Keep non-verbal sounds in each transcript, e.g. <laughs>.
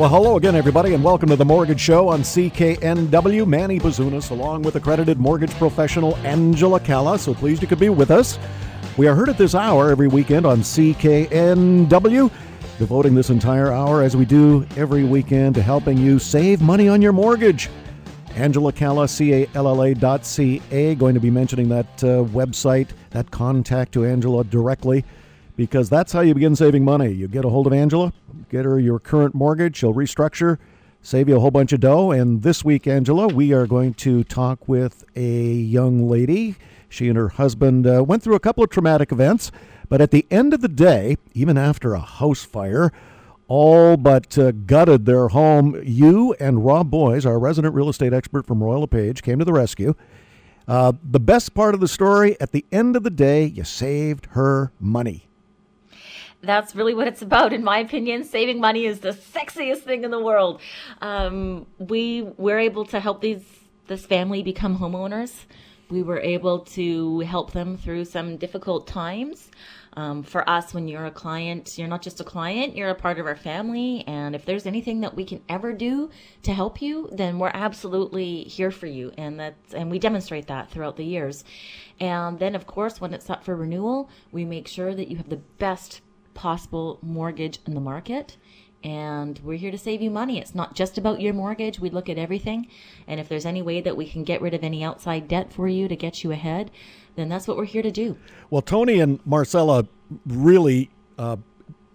Well, hello again, everybody, and welcome to the Mortgage Show on CKNW. Manny Bazunas, along with accredited mortgage professional Angela Calla. So pleased you could be with us. We are heard at this hour every weekend on CKNW, devoting this entire hour, as we do every weekend, to helping you save money on your mortgage. Angela Calla, C-A-L-L-A dot C-A, going to be mentioning that uh, website, that contact to Angela directly because that's how you begin saving money. You get a hold of Angela, get her your current mortgage, she'll restructure, save you a whole bunch of dough. And this week, Angela, we are going to talk with a young lady. She and her husband uh, went through a couple of traumatic events, but at the end of the day, even after a house fire, all but uh, gutted their home. You and Rob Boies, our resident real estate expert from Royal LePage, came to the rescue. Uh, the best part of the story, at the end of the day, you saved her money that's really what it's about in my opinion. Saving money is the sexiest thing in the world. Um, we were able to help these this family become homeowners. We were able to help them through some difficult times. Um, for us when you're a client you're not just a client you're a part of our family. And if there's anything that we can ever do to help you then we're absolutely here for you. And that's and we demonstrate that throughout the years. And then of course when it's up for renewal we make sure that you have the best possible mortgage in the market and we're here to save you money. It's not just about your mortgage. We look at everything. And if there's any way that we can get rid of any outside debt for you to get you ahead, then that's what we're here to do. Well, Tony and Marcella really uh,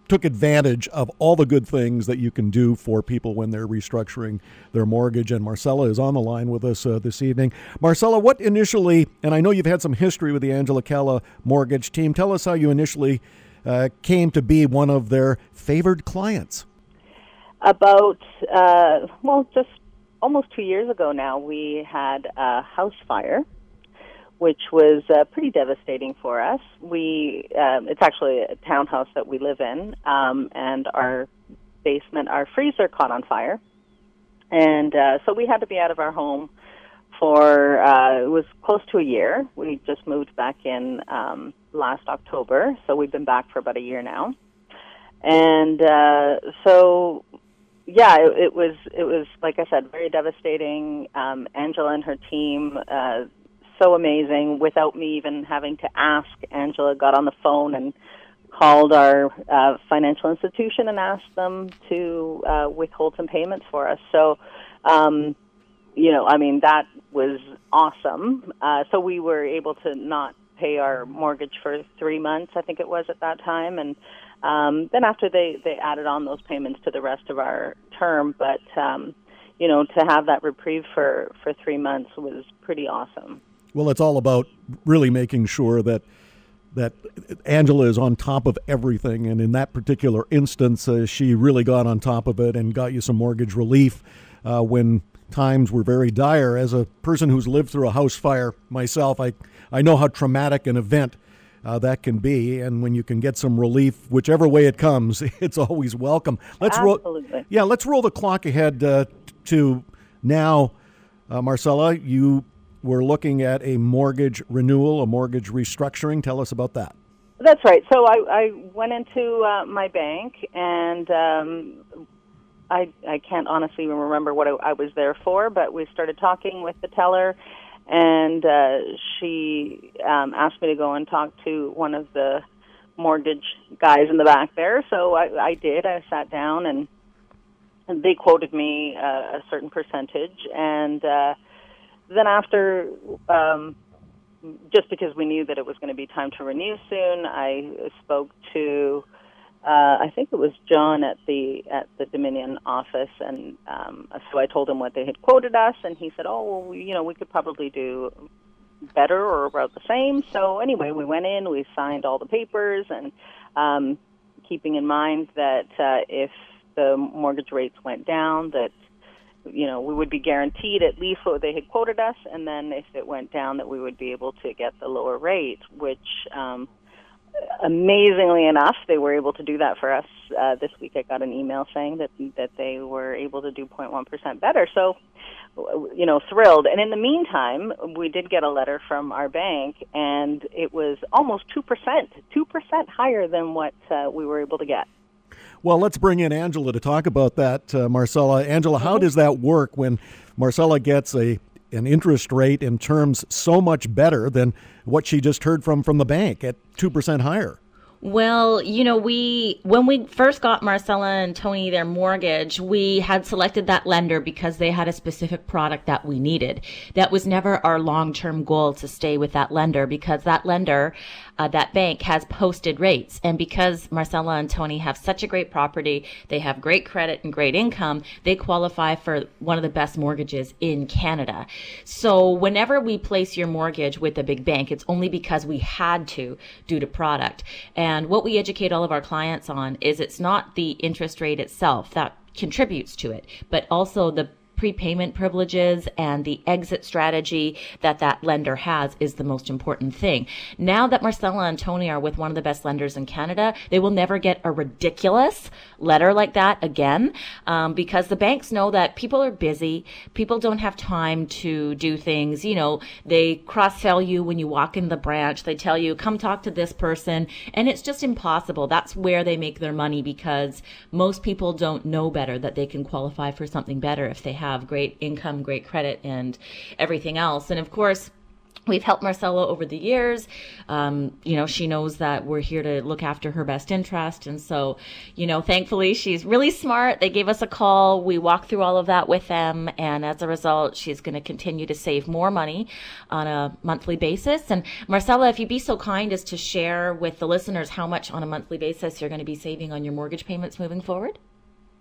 took advantage of all the good things that you can do for people when they're restructuring their mortgage. And Marcella is on the line with us uh, this evening. Marcella, what initially, and I know you've had some history with the Angela Calla mortgage team, tell us how you initially uh, came to be one of their favored clients? About, uh, well, just almost two years ago now, we had a house fire, which was uh, pretty devastating for us. We, um, it's actually a townhouse that we live in, um, and our basement, our freezer caught on fire. And uh, so we had to be out of our home for uh, it was close to a year. We just moved back in um, last October, so we've been back for about a year now. And uh, so, yeah, it, it was it was like I said, very devastating. Um, Angela and her team, uh, so amazing. Without me even having to ask, Angela got on the phone and called our uh, financial institution and asked them to uh, withhold some payments for us. So. Um, you know, I mean, that was awesome. Uh, so we were able to not pay our mortgage for three months, I think it was at that time, and um, then after they they added on those payments to the rest of our term, but um, you know, to have that reprieve for for three months was pretty awesome. Well, it's all about really making sure that that Angela is on top of everything, and in that particular instance, uh, she really got on top of it and got you some mortgage relief uh, when times were very dire. As a person who's lived through a house fire myself, I, I know how traumatic an event uh, that can be. And when you can get some relief, whichever way it comes, <laughs> it's always welcome. Let's Absolutely. roll. Yeah, let's roll the clock ahead uh, to now, uh, Marcella. You were looking at a mortgage renewal, a mortgage restructuring. Tell us about that. That's right. So I, I went into uh, my bank and um, I I can't honestly remember what I, I was there for, but we started talking with the teller, and uh, she um, asked me to go and talk to one of the mortgage guys in the back there. So I, I did. I sat down and, they quoted me uh, a certain percentage, and uh, then after. Um, just because we knew that it was going to be time to renew soon, I spoke to uh, I think it was John at the at the Dominion office, and um, so I told him what they had quoted us, and he said, "Oh, well, we, you know, we could probably do better or about the same." So anyway, we went in, we signed all the papers, and um, keeping in mind that uh, if the mortgage rates went down, that you know we would be guaranteed at least what they had quoted us, and then if it went down, that we would be able to get the lower rate, which um, amazingly enough, they were able to do that for us uh, this week. I got an email saying that that they were able to do 0.1 percent better. So, you know, thrilled. And in the meantime, we did get a letter from our bank, and it was almost two percent, two percent higher than what uh, we were able to get. Well, let's bring in Angela to talk about that, uh, Marcella. Angela, how does that work when Marcella gets a an interest rate in terms so much better than what she just heard from from the bank at 2% higher? Well, you know, we when we first got Marcella and Tony their mortgage, we had selected that lender because they had a specific product that we needed. That was never our long-term goal to stay with that lender because that lender uh, that bank has posted rates. And because Marcella and Tony have such a great property, they have great credit and great income, they qualify for one of the best mortgages in Canada. So whenever we place your mortgage with a big bank, it's only because we had to due to product. And what we educate all of our clients on is it's not the interest rate itself that contributes to it, but also the prepayment privileges and the exit strategy that that lender has is the most important thing. Now that Marcella and Tony are with one of the best lenders in Canada, they will never get a ridiculous letter like that again um, because the banks know that people are busy. People don't have time to do things. You know, they cross sell you when you walk in the branch. They tell you, come talk to this person. And it's just impossible. That's where they make their money because most people don't know better that they can qualify for something better if they have have great income, great credit, and everything else. And of course, We've helped Marcella over the years. Um, you know, she knows that we're here to look after her best interest. And so, you know, thankfully she's really smart. They gave us a call. We walked through all of that with them. And as a result, she's going to continue to save more money on a monthly basis. And Marcella, if you'd be so kind as to share with the listeners how much on a monthly basis you're going to be saving on your mortgage payments moving forward.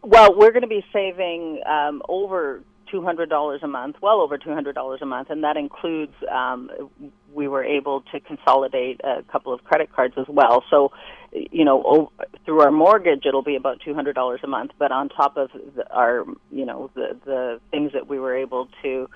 Well, we're going to be saving um, over $200 a month, well over $200 a month, and that includes um, we were able to consolidate a couple of credit cards as well. So, you know, over, through our mortgage, it'll be about $200 a month, but on top of the, our, you know, the the things that we were able to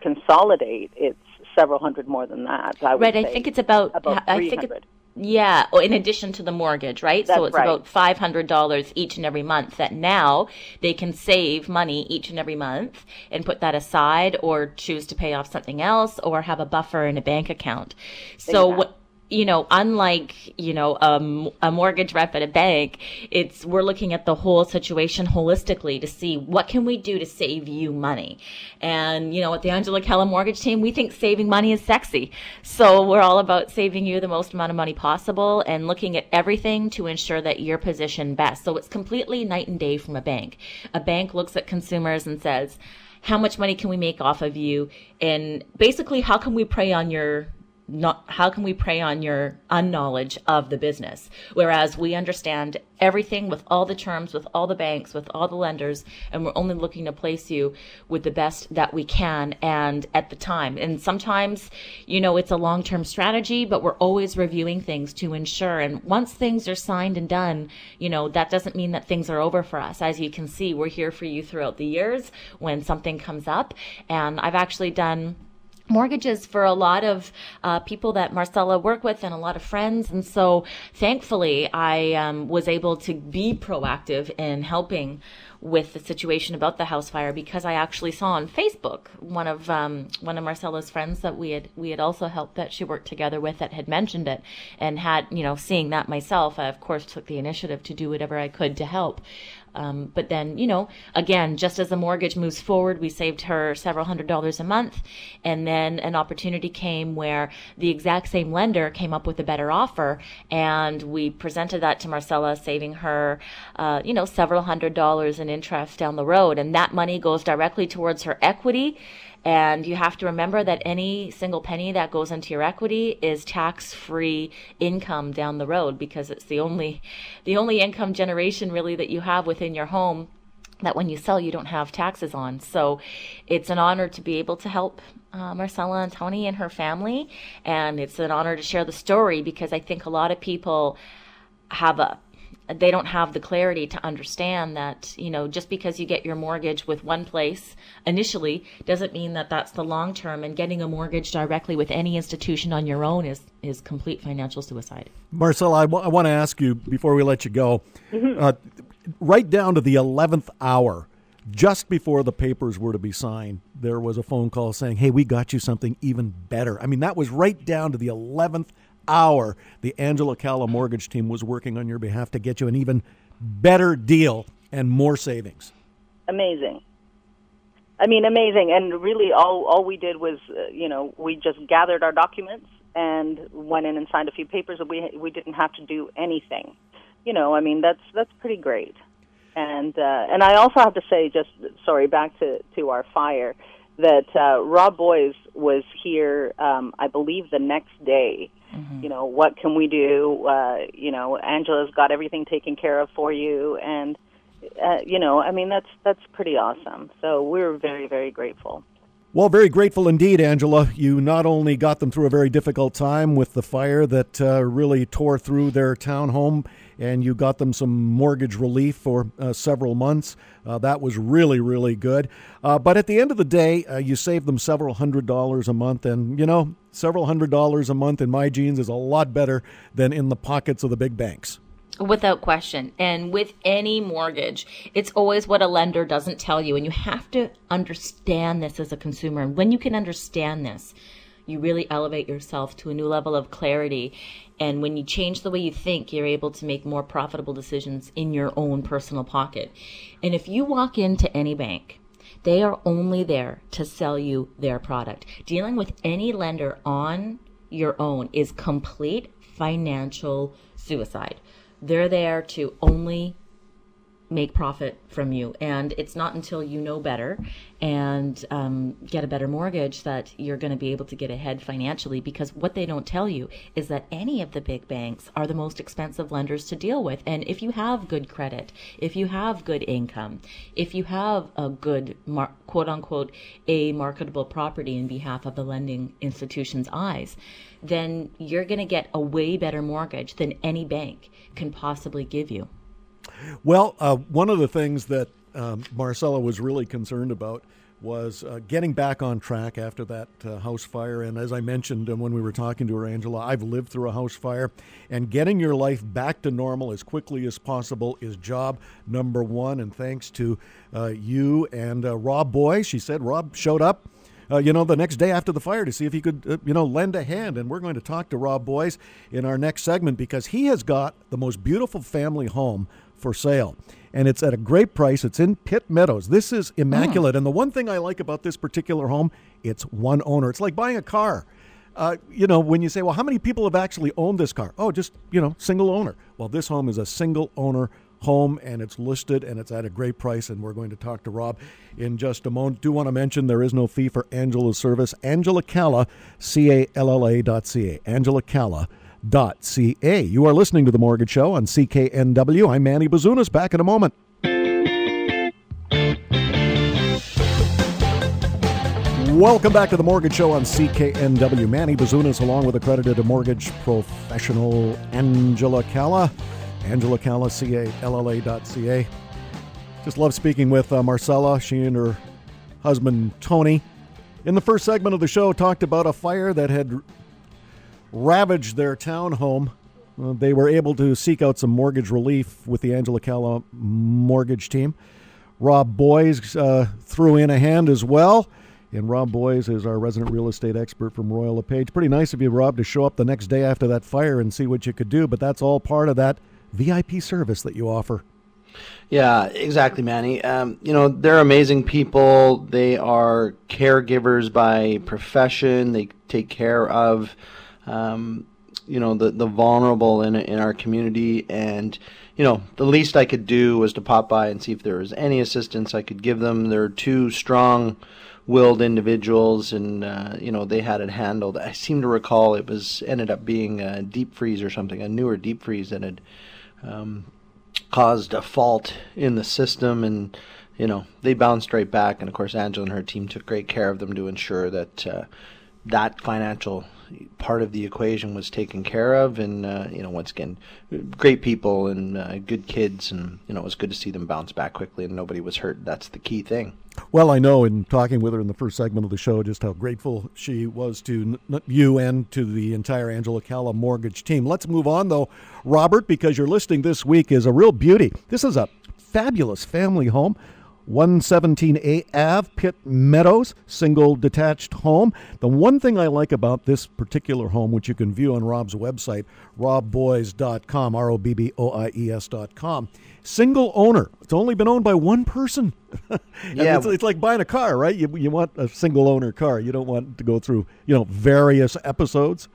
consolidate, it's several hundred more than that. I right, I think it's about, about I think it, yeah, oh, in addition to the mortgage, right? That's so it's right. about five hundred dollars each and every month. That now they can save money each and every month and put that aside, or choose to pay off something else, or have a buffer in a bank account. So Exactly. what you know, unlike, you know, um, a mortgage rep at a bank, it's, we're looking at the whole situation holistically to see what can we do to save you money. And, you know, at the Angela Calla mortgage team, we think saving money is sexy. So we're all about saving you the most amount of money possible and looking at everything to ensure that you're positioned best. So it's completely night and day from a bank. A bank looks at consumers and says, how much money can we make off of you? And basically, how can we prey on your not how can we prey on your unknowledge of the business? Whereas we understand everything with all the terms with all the banks with all the lenders and we're only looking to place you with the best that we can and at the time. And sometimes you know it's a long-term strategy but we're always reviewing things to ensure. And once things are signed and done you know that doesn't mean that things are over for us. As you can see we're here for you throughout the years when something comes up. And i've actually done mortgages for a lot of uh, people that Marcella worked with and a lot of friends. And so thankfully, I um, was able to be proactive in helping with the situation about the house fire because I actually saw on Facebook one of um, one of Marcella's friends that we had we had also helped that she worked together with that had mentioned it and had you know seeing that myself I of course took the initiative to do whatever I could to help um, but then, you know, again, just as the mortgage moves forward, we saved her several hundred dollars a month. And then an opportunity came where the exact same lender came up with a better offer. And we presented that to Marcella, saving her, uh, you know, several hundred dollars in interest down the road. And that money goes directly towards her equity. And you have to remember that any single penny that goes into your equity is tax-free income down the road because it's the only the only income generation really that you have within your home that when you sell you don't have taxes on. So it's an honor to be able to help uh, Marcella and Tony and her family and it's an honor to share the story because I think a lot of people have a they don't have the clarity to understand that you know just because you get your mortgage with one place initially doesn't mean that that's the long term and getting a mortgage directly with any institution on your own is is complete financial suicide Marcella, I, w- I want to ask you before we let you go, uh, right down to the 11th hour, just before the papers were to be signed, there was a phone call saying, Hey, we got you something even better. I mean, that was right down to the 11th hour. The Angela Calla mortgage team was working on your behalf to get you an even better deal and more savings. Amazing. I mean, amazing. And really, all all we did was, uh, you know, we just gathered our documents and went in and signed a few papers. We we didn't have to do anything. You know, I mean, that's that's pretty great. And uh, and I also have to say, just sorry, back to to our fire, that uh, Rob Boies was here. Um, I believe the next day. Mm-hmm. You know, what can we do? Uh, you know, Angela's got everything taken care of for you, and uh, you know, I mean, that's that's pretty awesome. So we're very very grateful. Well, very grateful indeed, Angela. You not only got them through a very difficult time with the fire that uh, really tore through their townhome, and you got them some mortgage relief for uh, several months. Uh, that was really, really good. Uh, but at the end of the day, uh, you saved them several hundred dollars a month, and you know, several hundred dollars a month in my jeans is a lot better than in the pockets of the big banks. Without question. And with any mortgage, it's always what a lender doesn't tell you. And you have to understand this as a consumer. And when you can understand this, you really elevate yourself to a new level of clarity. And when you change the way you think, you're able to make more profitable decisions in your own personal pocket. And if you walk into any bank, they are only there to sell you their product. Dealing with any lender on your own is complete financial suicide. They're there to only make profit from you. And it's not until you know better and um, get a better mortgage that you're going to be able to get ahead financially. Because what they don't tell you is that any of the big banks are the most expensive lenders to deal with. And if you have good credit, if you have good income, if you have a good mar- quote unquote a marketable property in behalf of the lending institution's eyes, then you're going to get a way better mortgage than any bank can possibly give you. Well, uh, one of the things that um, Marcella was really concerned about was uh, getting back on track after that uh, house fire. And as I mentioned uh, when we were talking to her, Angela, I've lived through a house fire, and getting your life back to normal as quickly as possible is job number one. And thanks to uh, you and uh, Rob Boy, she said Rob showed up uh, you know, the next day after the fire to see if he could, you know, lend a hand. And we're going to talk to Rob Boies in our next segment because he has got the most beautiful family home for sale. And it's at a great price. It's in Pitt Meadows. This is immaculate. Mm. And the one thing I like about this particular home, it's one owner. It's like buying a car. Uh, you know, when you say, well, how many people have actually owned this car? Oh, just, you know, single owner. Well, this home is a single owner home and it's listed and it's at a great price. And we're going to talk to Rob in just a moment. Do want to mention there is no fee for Angela's service. Angela Calla, C A L L A dot C A. Angela Calla. Dot ca. You are listening to The Mortgage Show on CKNW. I'm Manny Bazunas. Back in a moment. Welcome back to the Mortgage Show on CKNW. Manny Bazunas, along with accredited mortgage professional Angela Calla. Angela Calla, C-A-L-L-A dot C-A. Just love speaking with uh, Marcella. She and her husband, Tony. In the first segment of the show, talked about a fire that had ravaged their townhome. Uh, they were able to seek out some mortgage relief with the Angela Calla mortgage team. Rob Boies uh, threw in a hand as well. And Rob Boies is our resident real estate expert from Royal LePage. Pretty nice of you, Rob, to show up the next day after that fire and see what you could do. But that's all part of that VIP service that you offer. Yeah, exactly, Manny. Um, you know, they're amazing people. They are caregivers by profession. They take care of, um, you know, the, the vulnerable in, in our community. And, you know, the least I could do was to pop by and see if there was any assistance I could give them. They're two strong willed individuals and uh, you know they had it handled i seem to recall it was ended up being a deep freeze or something a newer deep freeze that had um, caused a fault in the system, and you know they bounced right back. And of course, Angela and her team took great care of them to ensure that uh, that financial part of the equation was taken care of. And uh, you know, once again, great people and uh, good kids, and you know, it was good to see them bounce back quickly, and nobody was hurt. That's the key thing. Well, I know in talking with her in the first segment of the show just how grateful she was to you and to the entire Angela Calla mortgage team. Let's move on, though, Robert, because your listing this week is a real beauty. This is a fabulous family home 117A Ave, Pitt Meadows, single detached home. The one thing I like about this particular home, which you can view on Rob's website, robboies.com, R O B B O I E S.com, single owner. It's only been owned by one person. <laughs> yeah. It's, it's, like buying a car, right? You, you want a single owner car. You don't want to go through, you know, various episodes.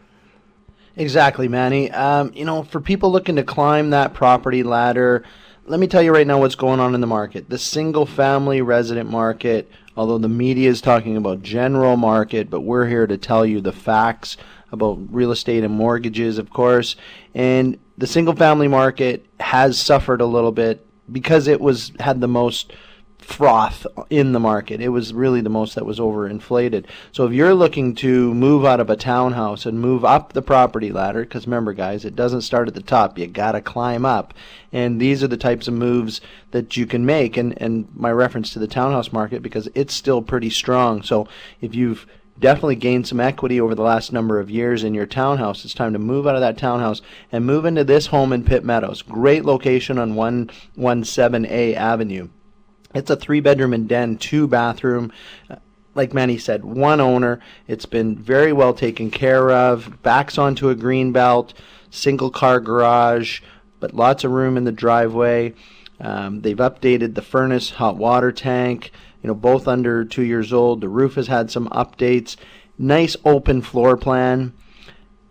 Exactly, Manny. Um, you know, for people looking to climb that property ladder, let me tell you right now what's going on in the market. The single family resident market, although the media is talking about general market, but we're here to tell you the facts about real estate and mortgages, of course. And the single family market has suffered a little bit because it was had the most froth in the market. It was really the most that was overinflated. So if you're looking to move out of a townhouse and move up the property ladder, because remember, guys, it doesn't start at the top. You got to climb up. And these are the types of moves that you can make. And, and my reference to the townhouse market, because it's still pretty strong. So if you've definitely gained some equity over the last number of years in your townhouse. It's time to move out of that townhouse and move into this home in Pitt Meadows. Great location on 117A Avenue. It's a three bedroom and den, two bathroom. Like Manny said, one owner. It's been very well taken care of. Backs onto a green belt, single car garage, but lots of room in the driveway. Um, they've updated the furnace, hot water tank. You know, both under two years old. The roof has had some updates. Nice open floor plan.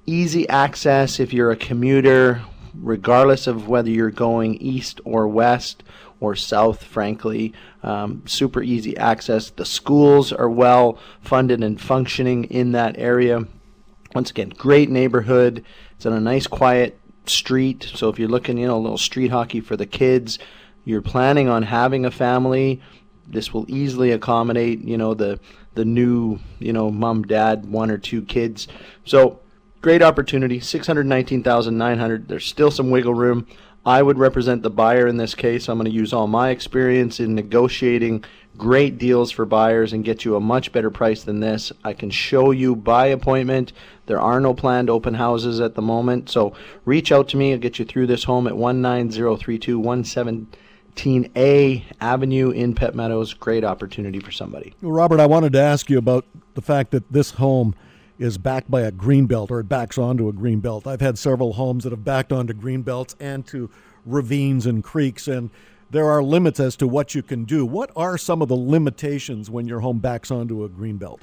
Easy access if you're a commuter, regardless of whether you're going east or west or south, frankly. Um, super easy access. The schools are well funded and functioning in that area. Once again, great neighborhood. It's on a nice, quiet street. So if you're looking, you know, a little street hockey for the kids, you're planning on having a family, this will easily accommodate, you know, the the new, you know, mom, dad, one or two kids. So great opportunity. Six hundred nineteen thousand nine hundred. There's still some wiggle room. I would represent the buyer in this case. I'm going to use all my experience in negotiating great deals for buyers and get you a much better price than this. I can show you by appointment. There are no planned open houses at the moment. So reach out to me. I'll get you through this home at 19032 117A Avenue in Pitt Meadows. Great opportunity for somebody. Robert, I wanted to ask you about the fact that this home is backed by a green belt or it backs onto a green belt. I've had several homes that have backed onto green belts and to ravines and creeks, and there are limits as to what you can do. What are some of the limitations when your home backs onto a green belt?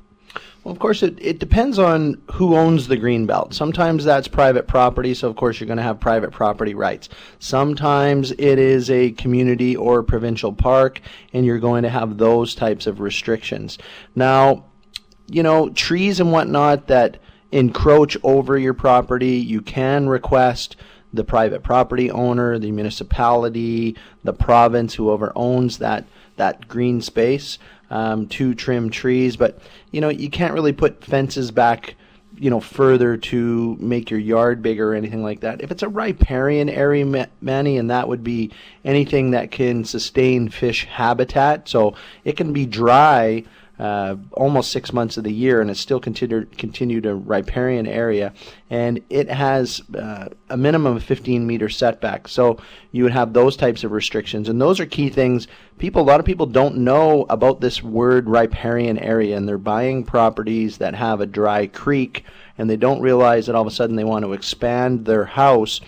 Well, of course, it, it depends on who owns the green belt. Sometimes that's private property, so of course you're going to have private property rights. Sometimes it is a community or provincial park, and you're going to have those types of restrictions. Now, you know, trees and whatnot that encroach over your property, you can request the private property owner, the municipality, the province, whoever owns that that green space, um, to trim trees. But you know, you can't really put fences back, you know, further to make your yard bigger or anything like that. If it's a riparian area, Manny, and that would be anything that can sustain fish habitat, so it can be dry uh, almost six months of the year, and it's still considered continued a riparian area, and it has uh, a minimum of 15 meter setback. So you would have those types of restrictions, and those are key things. People, a lot of people don't know about this word riparian area, and they're buying properties that have a dry creek, and they don't realize that all of a sudden they want to expand their house.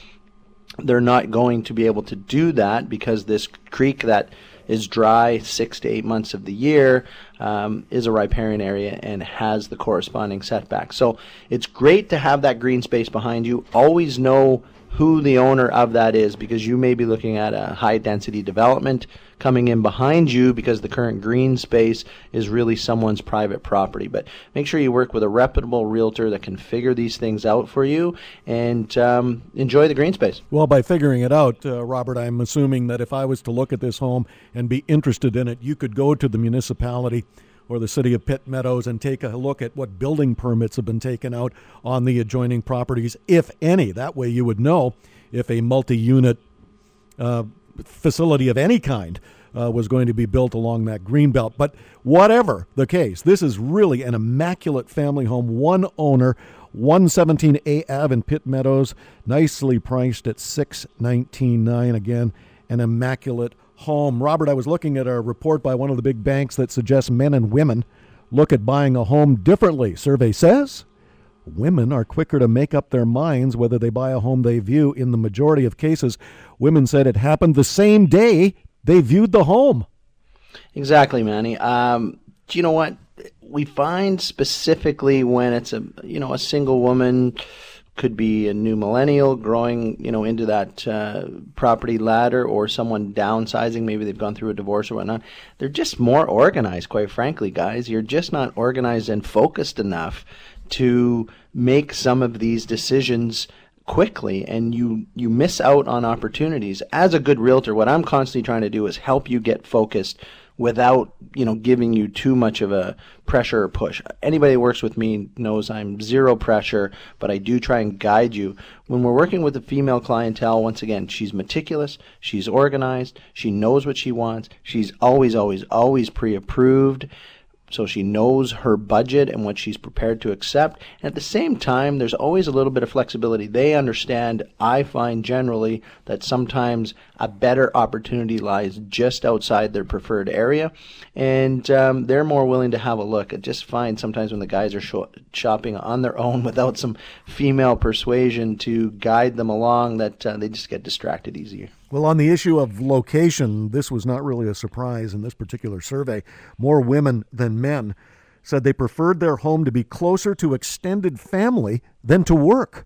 They're not going to be able to do that because this creek that is dry six to eight months of the year, um, is a riparian area and has the corresponding setback. So it's great to have that green space behind you. Always know who the owner of that is because you may be looking at a high density development coming in behind you because the current green space is really someone's private property. But make sure you work with a reputable realtor that can figure these things out for you and um, enjoy the green space. Well, by figuring it out, uh, Robert, I'm assuming that if I was to look at this home and be interested in it, you could go to the municipality or the city of Pitt Meadows and take a look at what building permits have been taken out on the adjoining properties, if any. That way you would know if a multi unit uh, facility of any kind uh, was going to be built along that green belt. But whatever the case, this is really an immaculate family home, one owner, 117A Ave in Pitt Meadows, nicely priced at 619.9 again, an immaculate home. Robert, I was looking at a report by one of the big banks that suggests men and women look at buying a home differently. Survey says women are quicker to make up their minds whether they buy a home they view. In the majority of cases, women said it happened the same day they viewed the home. Exactly, Manny. Um, do you know what? We find specifically when it's a you know a single woman could be a new millennial growing, you know, into that uh, property ladder, or someone downsizing. Maybe they've gone through a divorce or whatnot. They're just more organized, quite frankly, guys. You're just not organized and focused enough to make some of these decisions quickly and you you miss out on opportunities as a good realtor what i'm constantly trying to do is help you get focused without you know giving you too much of a pressure or push. Anybody that works with me knows I'm zero pressure, but I do try and guide you. When we're working with the female clientele, once again, she's meticulous, she's organized, she knows what she wants, she's always, always, always pre-approved so she knows her budget and what she's prepared to accept. And at the same time, there's always a little bit of flexibility. They understand, I find generally, that sometimes a better opportunity lies just outside their preferred area. And um, they're more willing to have a look. I just find sometimes when the guys are sh- shopping on their own <laughs> without some female persuasion to guide them along, that uh, they just get distracted easier. Well, on the issue of location, this was not really a surprise in this particular survey. More women than men said they preferred their home to be closer to extended family than to work.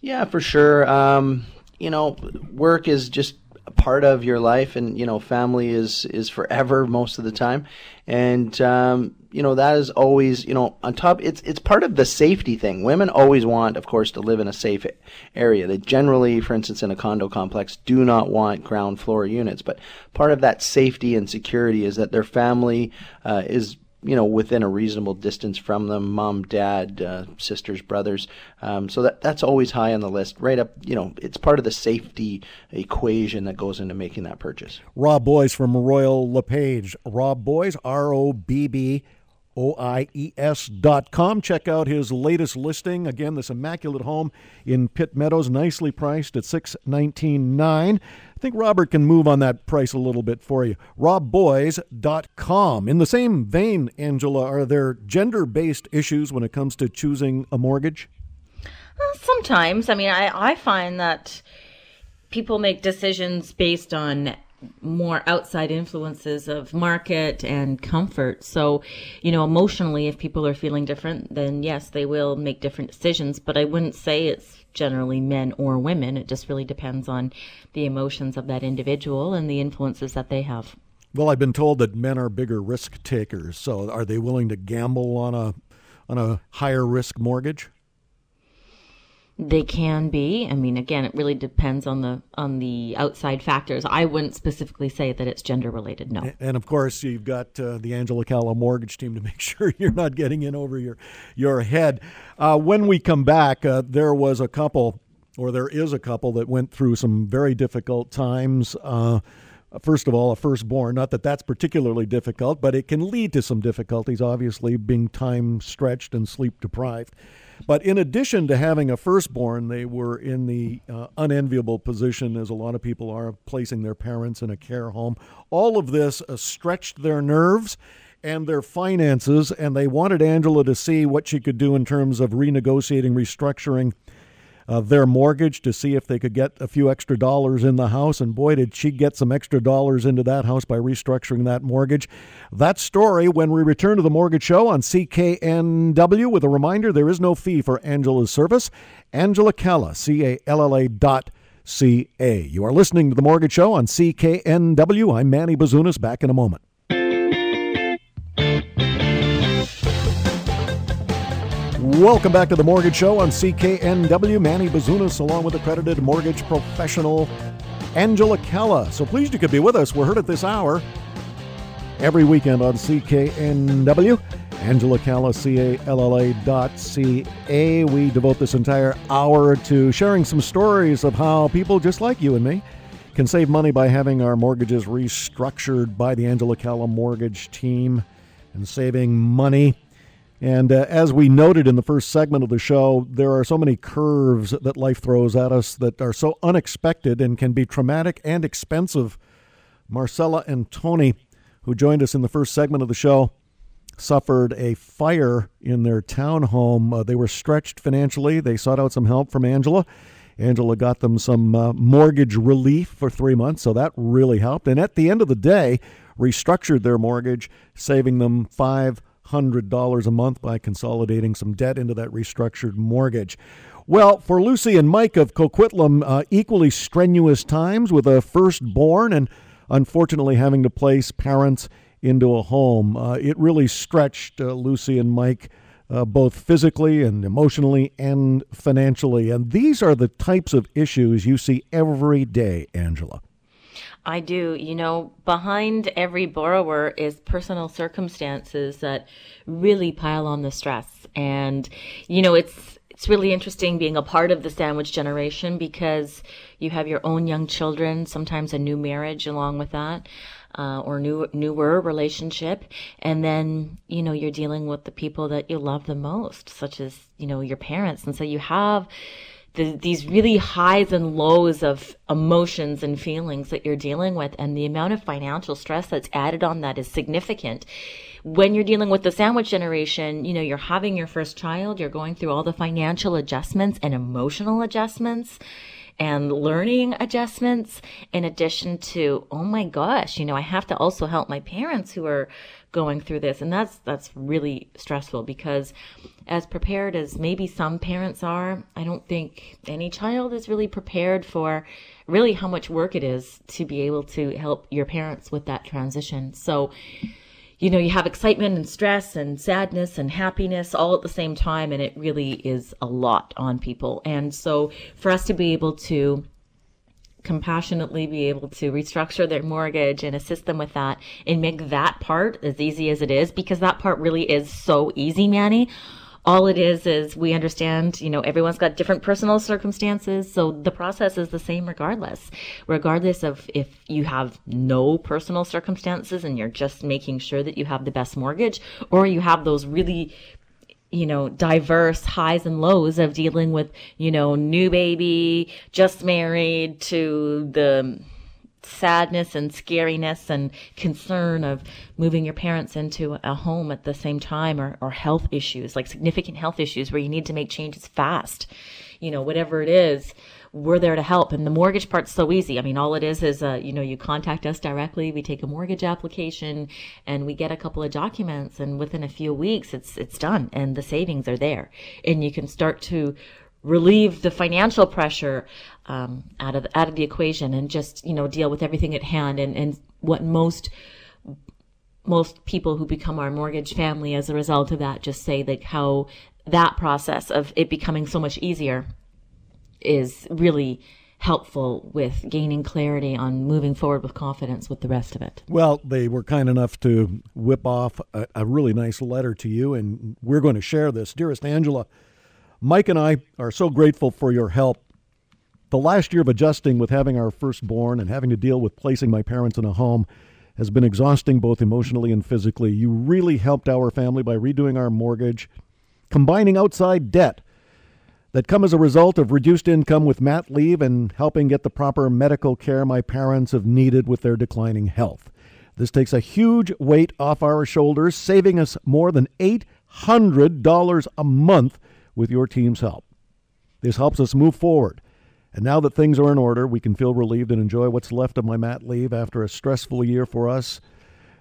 Yeah, for sure. Um, you know, work is just part of your life, and you know, family is is forever most of the time, and um, you know that is always you know on top it's it's part of the safety thing. Women always want of course to live in a safe area. They generally for instance in a condo complex do not want ground floor units. But part of that safety and security is that their family uh, is you know within a reasonable distance from them mom dad uh, sisters brothers. Um, so that that's always high on the list right up you know it's part of the safety equation that goes into making that purchase. Rob boies from royal lepage. Rob boies r-o-b-b OIES.com. Check out his latest listing. Again, this immaculate home in Pitt Meadows, nicely priced at six nineteen nine. I think Robert can move on that price a little bit for you. RobBoies.com. In the same vein, Angela, are there gender based issues when it comes to choosing a mortgage? Uh, sometimes. I mean, I, I find that people make decisions based on more outside influences of market and comfort. So, you know, emotionally, if people are feeling different, then yes, they will make different decisions. But I wouldn't say it's generally men or women. It just really depends on the emotions of that individual and the influences that they have. Well, I've been told that men are bigger risk takers. So, are they willing to gamble on a on a higher risk mortgage? They can be. I mean again it really depends on the on the outside factors. I wouldn't specifically say that it's gender related no and of course you've got uh, the angela calla mortgage team to make <laughs> sure you're not getting in over your your head. Uh, when we come back uh, there was a couple or there is a couple that went through some very difficult times. Uh, First of all, a firstborn, not that that's particularly difficult, but it can lead to some difficulties, obviously, being time stretched and sleep deprived. But in addition to having a firstborn, they were in the uh, unenviable position, as a lot of people are, of placing their parents in a care home. All of this uh, stretched their nerves and their finances, and they wanted Angela to see what she could do in terms of renegotiating, restructuring uh, their mortgage to see if they could get a few extra dollars in the house. And boy, did she get some extra dollars into that house by restructuring that mortgage. That story when we return to the Mortgage Show on CKNW with a reminder there is no fee for Angela's service. Angela Calla, C A L L A dot C A. You are listening to the Mortgage Show on CKNW. I'm Manny Bazunas. Back in a moment. Welcome back to the Mortgage Show on CKNW. Manny Bazunas, along with accredited mortgage professional Angela Calla. So pleased you could be with us. We're heard at this hour every weekend on CKNW. Angela Calla, C A L L A dot C A. We devote this entire hour to sharing some stories of how people just like you and me can save money by having our mortgages restructured by the Angela Calla mortgage team and saving money and uh, as we noted in the first segment of the show, there are so many curves that life throws at us that are so unexpected and can be traumatic and expensive Marcella and Tony, who joined us in the first segment of the show, suffered a fire in their townhome. Uh, they were stretched financially. They sought out some help from Angela. Angela got them some uh, mortgage relief for three months, so that really helped. And at the end of the day, restructured their mortgage, saving them five hundred dollars a month by consolidating some debt into that restructured mortgage. Well, for Lucy and Mike of Coquitlam, uh, equally strenuous times with a firstborn and unfortunately having to place parents into a home. Uh, it really stretched uh, Lucy and Mike uh, both physically and emotionally and financially. And these are the types of issues you see every day, Angela. I do. You know, behind every borrower is personal circumstances that really pile on the stress. And, you know, it's, it's really interesting being a part of the sandwich generation because you have your own young children, sometimes a new marriage along with that uh, or new newer relationship, and then you know you're dealing with the people that you love the most, such as you know your parents, and so you have. The, these really highs and lows of emotions and feelings that you're dealing with, and the amount of financial stress that's added on that is significant. When you're dealing with the sandwich generation, you know, you're having your first child, you're going through all the financial adjustments and emotional adjustments and learning adjustments in addition to, oh my gosh, you know, I have to also help my parents who are going through this. And that's, that's really stressful because as prepared as maybe some parents are, I don't think any child is really prepared for really how much work it is to be able to help your parents with that transition. So, you know, you have excitement and stress and sadness and happiness all at the same time. And it really is a lot on people. And so for us to be able to compassionately be able to restructure their mortgage and assist them with that and make that part as easy as it is, because that part really is so easy, Manny all it is is we understand, you know, everyone's got different personal circumstances. So the process is the same regardless, regardless of if you have no personal circumstances and you're just making sure that you have the best mortgage or you have those really you know, diverse highs and lows of dealing with, you know, new baby, just married to the sadness and scariness and concern of moving your parents into a home at the same time or, or health issues, like significant health issues where you need to make changes fast. You know, whatever it is, we're there to help. And the mortgage part's so easy. I mean, all it is is, uh, you know, you contact us directly. We take a mortgage application and we get a couple of documents and within a few weeks it's, it's done and the savings are there and you can start to relieve the financial pressure um, out of out of the equation and just you know deal with everything at hand and and what most most people who become our mortgage family as a result of that just say like how that process of it becoming so much easier is really helpful with gaining clarity on moving forward with confidence with the rest of it. Well, they were kind enough to whip off a, a really nice letter to you, and we're going to share this. Dearest Angela, Mike and I are so grateful for your help. The last year of adjusting with having our firstborn and having to deal with placing my parents in a home has been exhausting both emotionally and physically. You really helped our family by redoing our mortgage, combining outside debt that come as a result of reduced income with mat leave and helping get the proper medical care my parents have needed with their declining health. This takes a huge weight off our shoulders, saving us more than $800 a month with your team's help. This helps us move forward. And now that things are in order, we can feel relieved and enjoy what's left of my mat leave after a stressful year for us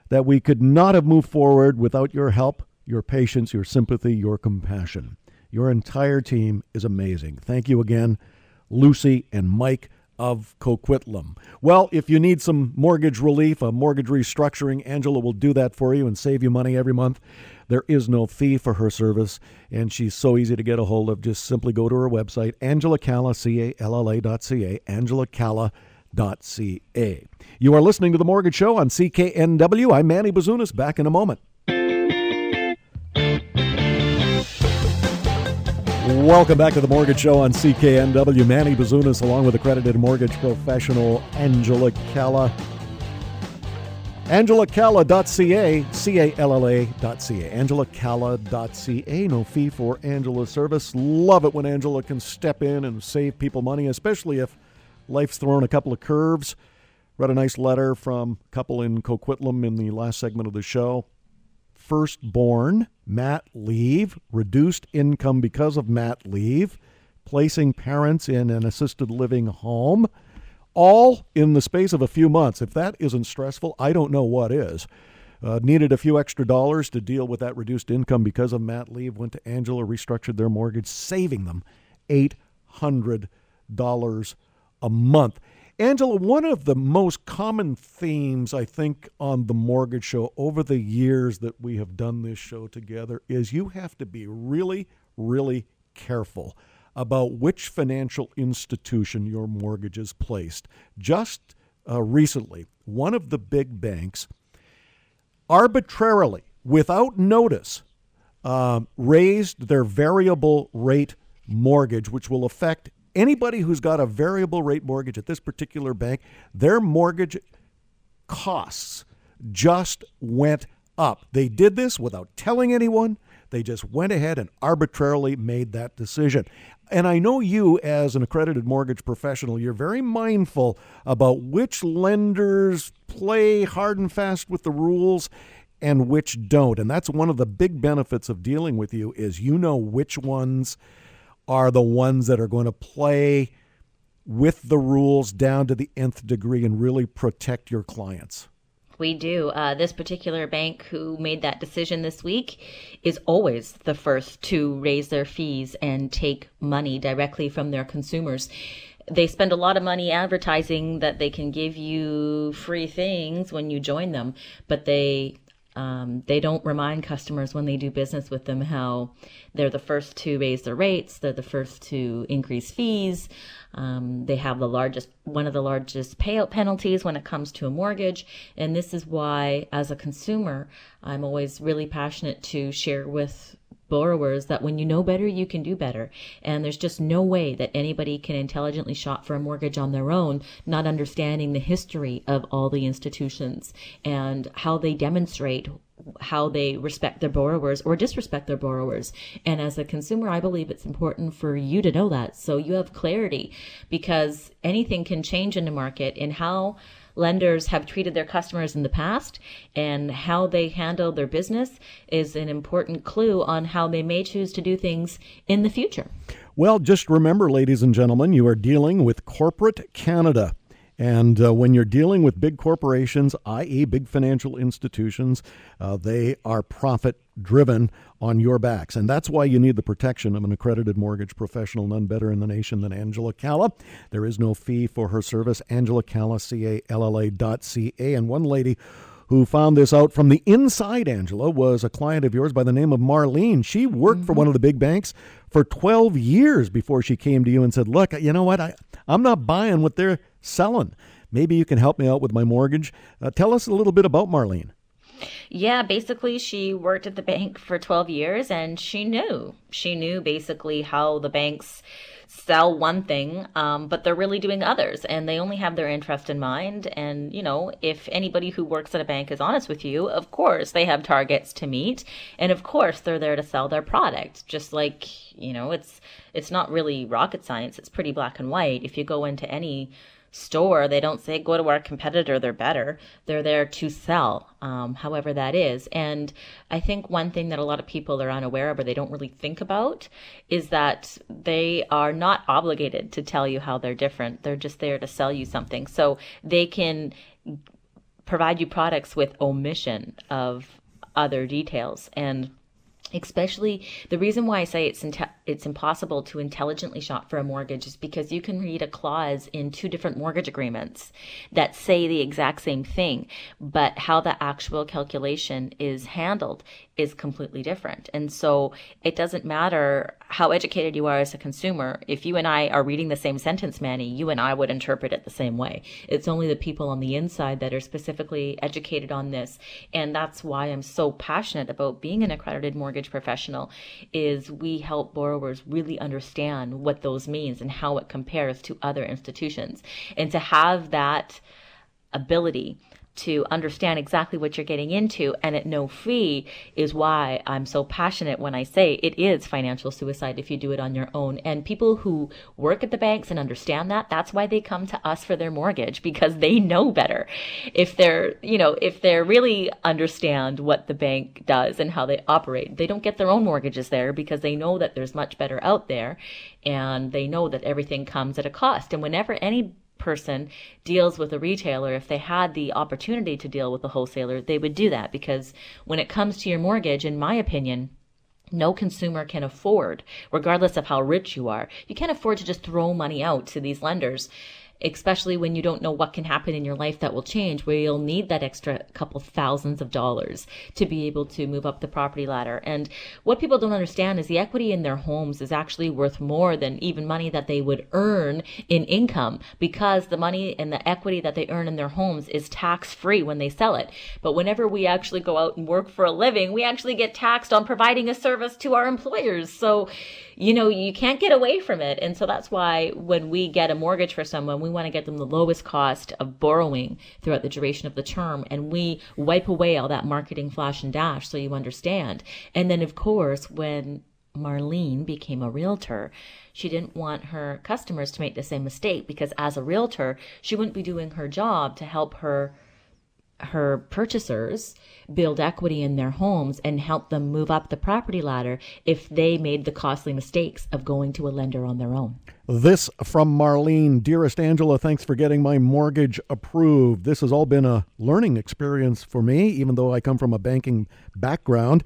that we could not have moved forward without your help, your patience, your sympathy, your compassion. Your entire team is amazing. Thank you again, Lucy and Mike of Coquitlam. Well, if you need some mortgage relief, a mortgage restructuring, Angela will do that for you and save you money every month. There is no fee for her service, and she's so easy to get a hold of. Just simply go to her website, Angela C-A-L-L-A C-A-L-L-A dot C-A, angelacalla.ca. You are listening to The Mortgage Show on CKNW. I'm Manny Bazunas. Back in a moment. Welcome back to the Mortgage Show on CKNW. Manny Bazunas, along with accredited mortgage professional Angela Calla. AngelaCalla.ca, C-A-L-L-A.ca, AngelaCalla.ca. No fee for Angela's service. Love it when Angela can step in and save people money, especially if life's thrown a couple of curves. Read a nice letter from a couple in Coquitlam in the last segment of the show. Firstborn, mat leave, reduced income because of mat leave, placing parents in an assisted living home, all in the space of a few months. If that isn't stressful, I don't know what is. Uh, needed a few extra dollars to deal with that reduced income because of mat leave. Went to Angela, restructured their mortgage, saving them $800 a month. Angela, one of the most common themes, I think, on the mortgage show over the years that we have done this show together is you have to be really, really careful about which financial institution your mortgage is placed. Just uh, recently, one of the big banks arbitrarily, without notice, uh, raised their variable rate mortgage, which will affect anybody who's got a variable rate mortgage at this particular bank, their mortgage costs just went up. They did this without telling anyone. They just went ahead and arbitrarily made that decision. And I know you, as an accredited mortgage professional, you're very mindful about which lenders play hard and fast with the rules and which don't. And that's one of the big benefits of dealing with you is you know which ones are the ones that are going to play with the rules down to the nth degree and really protect your clients. We do. Uh, this particular bank who made that decision this week is always the first to raise their fees and take money directly from their consumers. They spend a lot of money advertising that they can give you free things when you join them, but they um, they don't remind customers when they do business with them how they're the first to raise their rates, they're the first to increase fees. Um, they have the largest, one of the largest payout penalties when it comes to a mortgage. And this is why, as a consumer, I'm always really passionate to share with borrowers that when you know better, you can do better. And there's just no way that anybody can intelligently shop for a mortgage on their own, not understanding the history of all the institutions and how they demonstrate how they respect their borrowers or disrespect their borrowers. And as a consumer, I believe it's important for you to know that so you have clarity because anything can change in the market and how lenders have treated their customers in the past and how they handle their business is an important clue on how they may choose to do things in the future. Well, just remember, ladies and gentlemen, you are dealing with corporate Canada. And uh, when you're dealing with big corporations, i.e., big financial institutions, uh, they are profit driven on your backs. And that's why you need the protection of an accredited mortgage professional, none better in the nation than Angela Calla. There is no fee for her service. Angela Calla, C A L L A dot C A. And one lady who found this out from the inside, Angela, was a client of yours by the name of Marlene. She worked mm-hmm. for one of the big banks for 12 years before she came to you and said, Look, you know what? I, I'm not buying what they're selling. Maybe you can help me out with my mortgage. Uh, tell us a little bit about Marlene. Yeah, basically, she worked at the bank for 12 years and she knew. She knew basically how the banks sell one thing, um, but they're really doing others and they only have their interest in mind. And, you know, if anybody who works at a bank is honest with you, of course they have targets to meet. And of course they're there to sell their product. Just like, you know, it's, it's not really rocket science. It's pretty black and white. If you go into any store, they don't say go to our competitor, they're better. They're there to sell, um, however that is. And I think one thing that a lot of people are unaware of or they don't really think about is that they are not obligated to tell you how they're different. They're just there to sell you something. So they can provide you products with omission of other details. And especially the reason why I say it's inte- it's impossible to intelligently shop for a mortgage is because you can read a clause in two different mortgage agreements that say the exact same thing, but how the actual calculation is handled is completely different. And so it doesn't matter how educated you are as a consumer. If you and I are reading the same sentence, Manny, you and I would interpret it the same way. It's only the people on the inside that are specifically educated on this. And that's why I'm so passionate about being an accredited mortgage professional is we help borrowers really understand what those means and how it compares to other institutions. And to have that ability to understand exactly what you're getting into and at no fee is why I'm so passionate when I say it is financial suicide if you do it on your own. And people who work at the banks and understand that, that's why they come to us for their mortgage because they know better. If they're, you know, if they really understand what the bank does and how they operate, they don't get their own mortgages there because they know that there's much better out there and they know that everything comes at a cost. And whenever any person deals with a retailer, if they had the opportunity to deal with a wholesaler, they would do that. Because when it comes to your mortgage, in my opinion, no consumer can afford, regardless of how rich you are, you can't afford to just throw money out to these lenders especially when you don't know what can happen in your life that will change, where you'll need that extra couple thousands of dollars to be able to move up the property ladder. And what people don't understand is the equity in their homes is actually worth more than even money that they would earn in income because the money and the equity that they earn in their homes is tax free when they sell it. But whenever we actually go out and work for a living, we actually get taxed on providing a service to our employers. So you know, you can't get away from it. And so that's why when we get a mortgage for someone, we want to get them the lowest cost of borrowing throughout the duration of the term. And we wipe away all that marketing flash and dash so you understand. And then, of course, when Marlene became a realtor, she didn't want her customers to make the same mistake because as a realtor, she wouldn't be doing her job to help her her purchasers build equity in their homes and help them move up the property ladder if they made the costly mistakes of going to a lender on their own. This from Marlene. Dearest Angela, thanks for getting my mortgage approved. This has all been a learning experience for me, even though I come from a banking background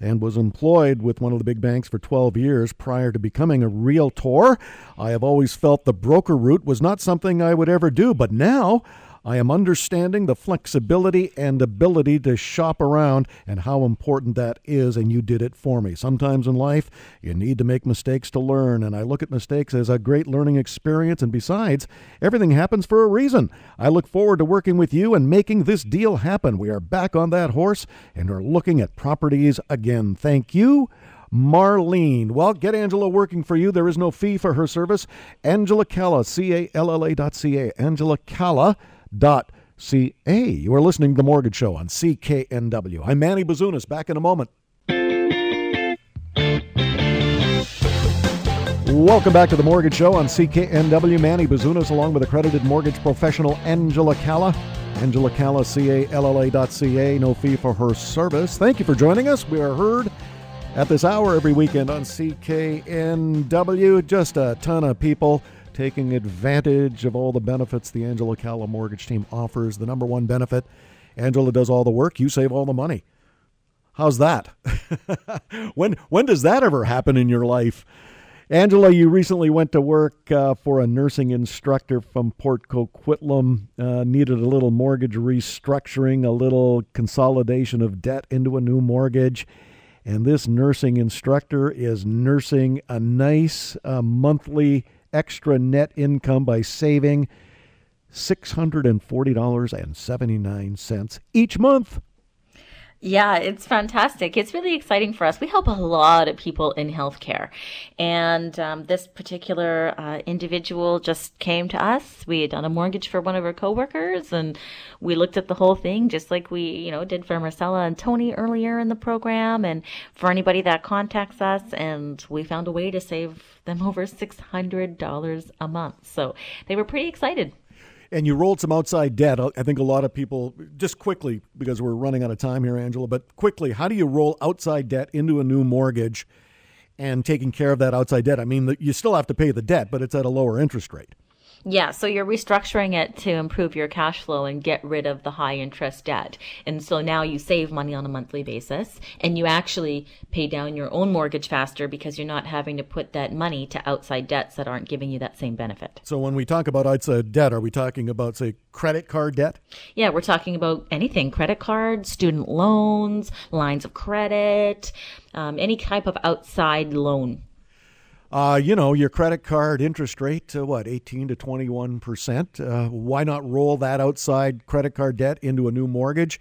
and was employed with one of the big banks for 12 years prior to becoming a realtor. I have always felt the broker route was not something I would ever do, but now I am understanding the flexibility and ability to shop around and how important that is, and you did it for me. Sometimes in life, you need to make mistakes to learn, and I look at mistakes as a great learning experience, and besides, everything happens for a reason. I look forward to working with you and making this deal happen. We are back on that horse and are looking at properties again. Thank you. Marlene. Well, get Angela working for you. There is no fee for her service. Angela Calla, C A L L A dot C A. Angela Calla ca. You are listening to The Mortgage Show on CKNW. I'm Manny Bazunas. Back in a moment. Welcome back to The Mortgage Show on CKNW. Manny Bazunas along with accredited mortgage professional Angela Calla. Angela Calla, C-A-L-L-A dot C-A. No fee for her service. Thank you for joining us. We are heard at this hour every weekend on CKNW. Just a ton of people taking advantage of all the benefits the Angela Calla mortgage team offers. The number one benefit Angela does all the work, you save all the money. How's that? <laughs> when when does that ever happen in your life? Angela, you recently went to work uh, for a nursing instructor from Port Coquitlam. Uh, needed a little mortgage restructuring, a little consolidation of debt into a new mortgage. And this nursing instructor is nursing a nice uh, monthly extra net income by saving $640.79 each month. Yeah, it's fantastic. It's really exciting for us. We help a lot of people in healthcare. And um, this particular uh, individual just came to us. We had done a mortgage for one of our coworkers and we looked at the whole thing just like we, you know, did for Marcella and Tony earlier in the program and for anybody that contacts us. And we found a way to save them <laughs> over $600 a month. So they were pretty excited and you rolled some outside debt. I think a lot of people, just quickly, because we're running out of time here, Angela, but quickly, how do you roll outside debt into a new mortgage and taking care of that outside debt? I mean, you still have to pay the debt, but it's at a lower interest rate. Yeah, so you're restructuring it to improve your cash flow and get rid of the high interest debt. And so now you save money on a monthly basis and you actually pay down your own mortgage faster because you're not having to put that money to outside debts that aren't giving you that same benefit. So when we talk about outside debt, are we talking about, say, credit card debt? Yeah, we're talking about anything credit cards, student loans, lines of credit, um, any type of outside loan. Uh, you know, your credit card interest rate, to what, 18 to 21 percent? Uh, why not roll that outside credit card debt into a new mortgage?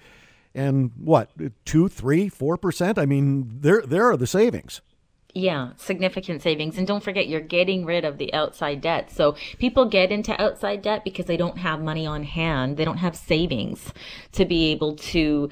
And what, two, three, four percent? I mean, there, there are the savings. Yeah, significant savings. And don't forget, you're getting rid of the outside debt. So people get into outside debt because they don't have money on hand. They don't have savings to be able to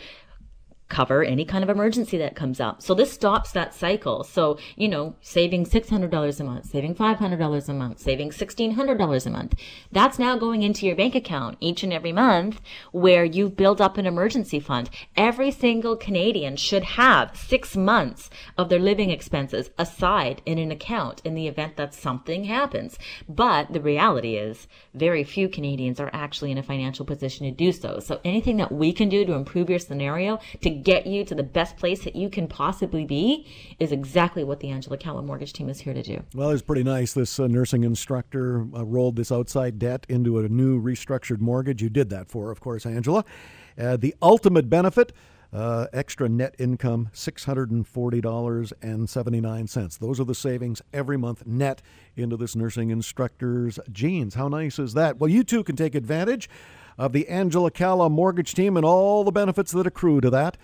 cover any kind of emergency that comes up. So this stops that cycle. So, you know, saving $600 a month, saving $500 a month, saving $1,600 a month. That's now going into your bank account each and every month where you've built up an emergency fund. Every single Canadian should have six months of their living expenses aside in an account in the event that something happens. But the reality is very few Canadians are actually in a financial position to do so. So anything that we can do to improve your scenario to get you to the best place that you can possibly be is exactly what the Angela Calla mortgage team is here to do. Well, it's pretty nice. This uh, nursing instructor uh, rolled this outside debt into a new restructured mortgage. You did that for, of course, Angela. Uh, the ultimate benefit. Uh, extra net income $640.79. Those are the savings every month net into this nursing instructor's jeans. How nice is that? Well, you too can take advantage of the Angela Calla mortgage team and all the benefits that accrue to that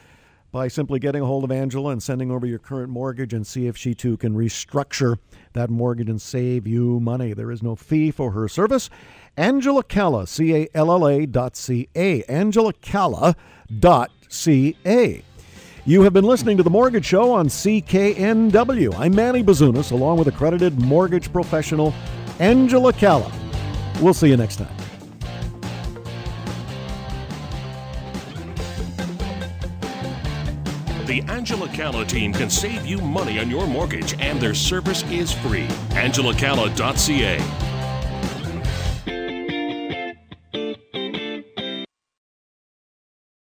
by simply getting a hold of Angela and sending over your current mortgage and see if she too can restructure that mortgage and save you money. There is no fee for her service. Angela Calla, C A L L A dot C A. Angela Calla dot C A. You have been listening to The Mortgage Show on CKNW. I'm Manny Bazunas, along with accredited mortgage professional Angela Calla. We'll see you next time. The Angela Calla team can save you money on your mortgage, and their service is free. AngelaCalla.ca.